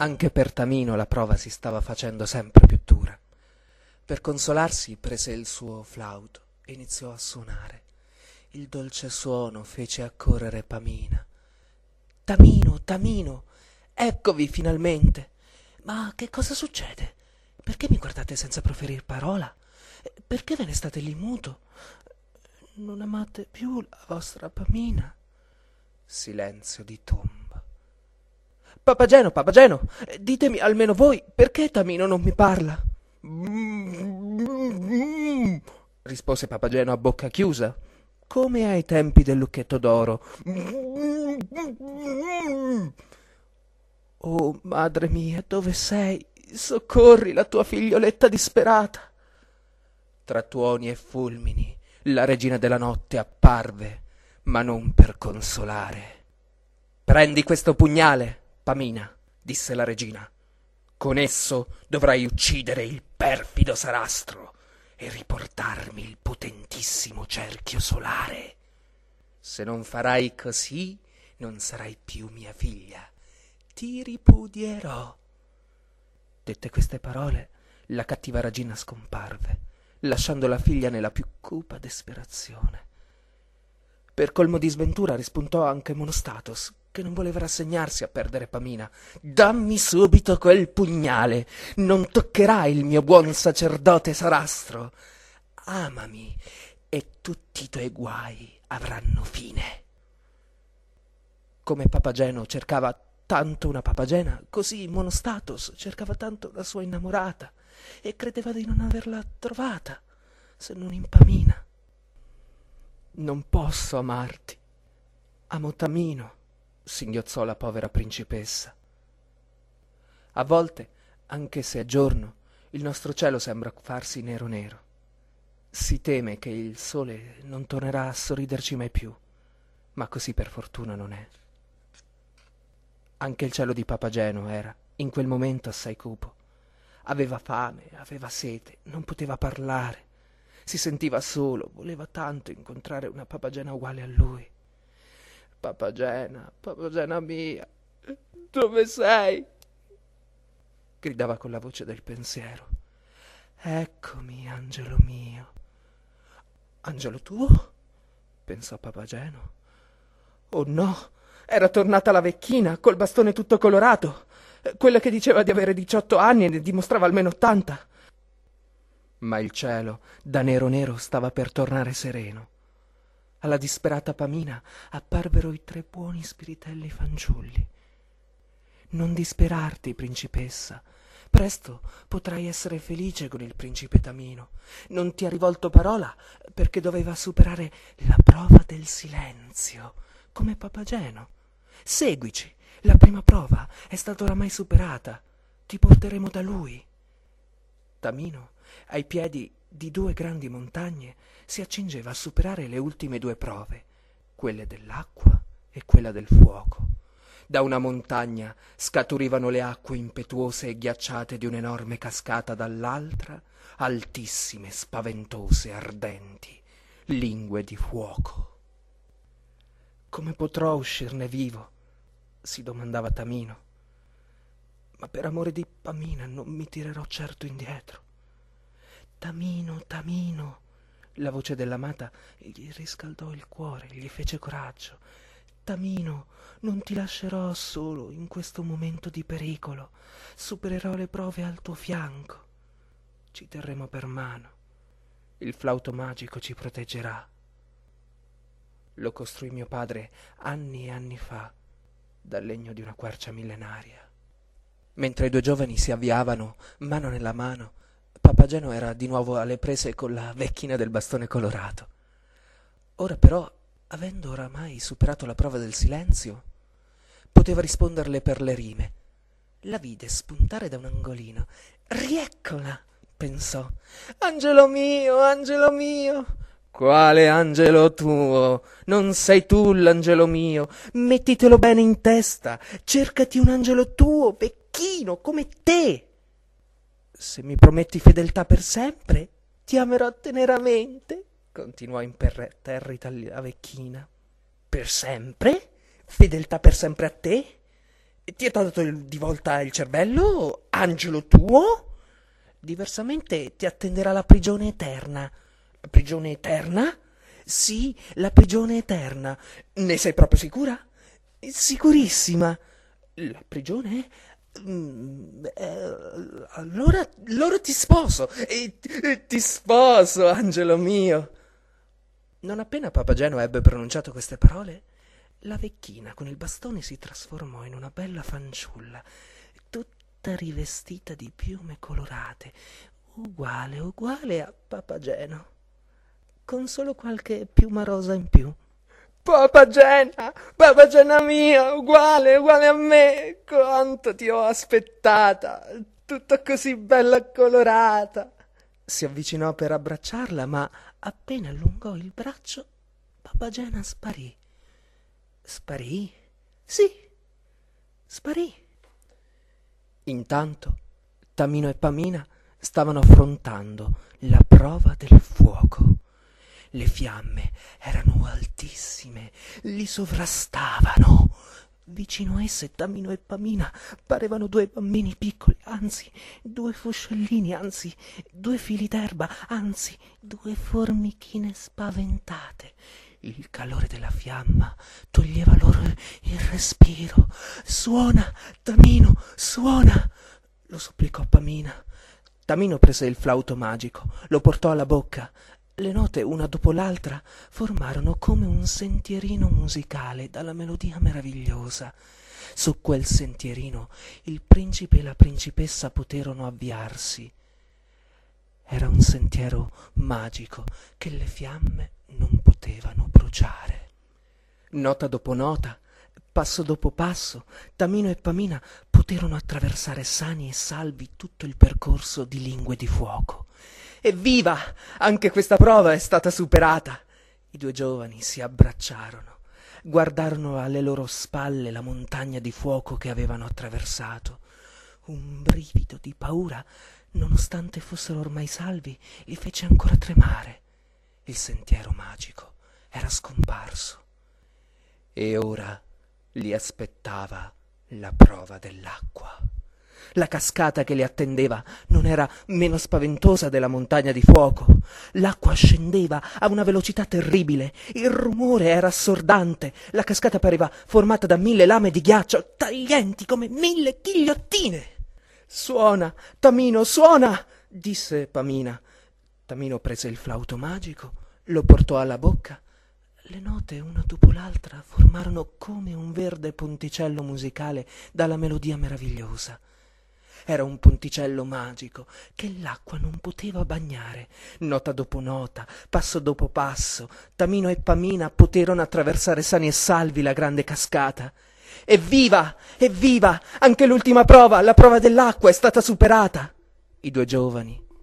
Anche per Tamino la prova si stava facendo sempre più dura. Per consolarsi prese il suo flauto e iniziò a suonare. Il dolce suono fece accorrere Pamina. Tamino, Tamino, eccovi finalmente. Ma che cosa succede? Perché mi guardate senza proferir parola? Perché ve ne state lì muto? Non amate più la vostra Pamina? Silenzio di tomba. Papageno, Papageno, ditemi almeno voi perché Tamino non mi parla? rispose Papageno a bocca chiusa, come ai tempi del lucchetto d'oro. Oh, madre mia, dove sei? Soccorri la tua figlioletta disperata. Tra tuoni e fulmini, la regina della notte apparve, ma non per consolare. Prendi questo pugnale, Pamina, disse la regina. Con esso dovrai uccidere il perfido Sarastro e riportarmi il potentissimo cerchio solare. Se non farai così, non sarai più mia figlia. Ti ripudierò. Dette queste parole, la cattiva regina scomparve, lasciando la figlia nella più cupa desperazione. Per colmo di sventura rispuntò anche Monostatos, che non voleva rassegnarsi a perdere Pamina. Dammi subito quel pugnale, non toccherai il mio buon sacerdote Sarastro. Amami e tutti i tuoi guai avranno fine. Come Papageno cercava tanto una papagena, così Monostatos cercava tanto la sua innamorata e credeva di non averla trovata, se non in Pamina. Non posso amarti. Amo Tamino singhiozzò la povera principessa. A volte, anche se è giorno, il nostro cielo sembra farsi nero nero. Si teme che il sole non tornerà a sorriderci mai più, ma così per fortuna non è. Anche il cielo di Papageno era, in quel momento, assai cupo. Aveva fame, aveva sete, non poteva parlare. Si sentiva solo, voleva tanto incontrare una papagena uguale a lui. Papagena, papagena mia, dove sei? gridava con la voce del pensiero. Eccomi, angelo mio. Angelo tuo? pensò Papageno. Oh no, era tornata la vecchina, col bastone tutto colorato, quella che diceva di avere diciotto anni e ne dimostrava almeno ottanta. Ma il cielo, da nero nero, stava per tornare sereno alla disperata Pamina apparvero i tre buoni spiritelli fanciulli. Non disperarti, principessa. Presto potrai essere felice con il principe Tamino. Non ti ha rivolto parola perché doveva superare la prova del silenzio, come Papageno. Seguici. La prima prova è stata oramai superata. Ti porteremo da lui. Tamino, ai piedi di due grandi montagne, si accingeva a superare le ultime due prove, quelle dell'acqua e quella del fuoco. Da una montagna scaturivano le acque impetuose e ghiacciate di un'enorme cascata, dall'altra altissime, spaventose, ardenti, lingue di fuoco. Come potrò uscirne vivo? si domandava Tamino. Ma per amore di Pamina non mi tirerò certo indietro. Tamino, Tamino, la voce dell'amata gli riscaldò il cuore, gli fece coraggio. Tamino, non ti lascerò solo in questo momento di pericolo. Supererò le prove al tuo fianco. Ci terremo per mano. Il flauto magico ci proteggerà. Lo costruì mio padre anni e anni fa dal legno di una quercia millenaria. Mentre i due giovani si avviavano, mano nella mano, Papageno era di nuovo alle prese con la vecchina del bastone colorato. Ora però, avendo oramai superato la prova del silenzio, poteva risponderle per le rime. La vide spuntare da un angolino. Rieccola, pensò. Angelo mio, angelo mio. Quale angelo tuo? Non sei tu l'angelo mio. Mettitelo bene in testa. Cercati un angelo tuo, vecchino, come te. Se mi prometti fedeltà per sempre, ti amerò teneramente, continuò imperterrita la vecchina. Per sempre? Fedeltà per sempre a te? Ti è dato di volta il cervello, angelo tuo? Diversamente ti attenderà la prigione eterna. La prigione eterna? Sì, la prigione eterna. Ne sei proprio sicura? Sicurissima. La prigione? Mm, eh, allora, allora ti sposo. E, ti sposo, angelo mio. Non appena Papageno ebbe pronunciato queste parole, la vecchina con il bastone si trasformò in una bella fanciulla, tutta rivestita di piume colorate, uguale, uguale a Papageno, con solo qualche piuma rosa in più. Papagena, Papagena mia, uguale, uguale a me, quanto ti ho aspettata, tutta così bella colorata. Si avvicinò per abbracciarla, ma appena allungò il braccio, Papagena sparì. Sparì? Sì, sparì. Intanto Tamino e Pamina stavano affrontando la prova del fuoco. Le fiamme erano altissime, li sovrastavano. Vicino a esse Tamino e Pamina parevano due bambini piccoli, anzi due fuscellini, anzi due fili d'erba, anzi due formichine spaventate. Il calore della fiamma toglieva loro il respiro. Suona, Tamino, suona! lo supplicò Pamina. Tamino prese il flauto magico, lo portò alla bocca. Le note, una dopo l'altra, formarono come un sentierino musicale dalla melodia meravigliosa. Su quel sentierino il principe e la principessa poterono avviarsi. Era un sentiero magico che le fiamme non potevano bruciare. Nota dopo nota, passo dopo passo, Tamino e Pamina poterono attraversare sani e salvi tutto il percorso di lingue di fuoco. Evviva! Anche questa prova è stata superata. I due giovani si abbracciarono, guardarono alle loro spalle la montagna di fuoco che avevano attraversato. Un brivido di paura, nonostante fossero ormai salvi, li fece ancora tremare. Il sentiero magico era scomparso e ora li aspettava la prova dell'acqua. La cascata che li attendeva non era meno spaventosa della montagna di fuoco. L'acqua scendeva a una velocità terribile, il rumore era assordante, la cascata pareva formata da mille lame di ghiaccio, taglienti come mille ghigliottine. Suona, Tamino, suona! disse Pamina. Tamino prese il flauto magico lo portò alla bocca. Le note, una dopo l'altra, formarono come un verde ponticello musicale dalla melodia meravigliosa. Era un ponticello magico che l'acqua non poteva bagnare. Nota dopo nota, passo dopo passo, Tamino e Pamina poterono attraversare sani e salvi la grande cascata. Evviva! Evviva! Anche l'ultima prova, la prova dell'acqua, è stata superata. I due giovani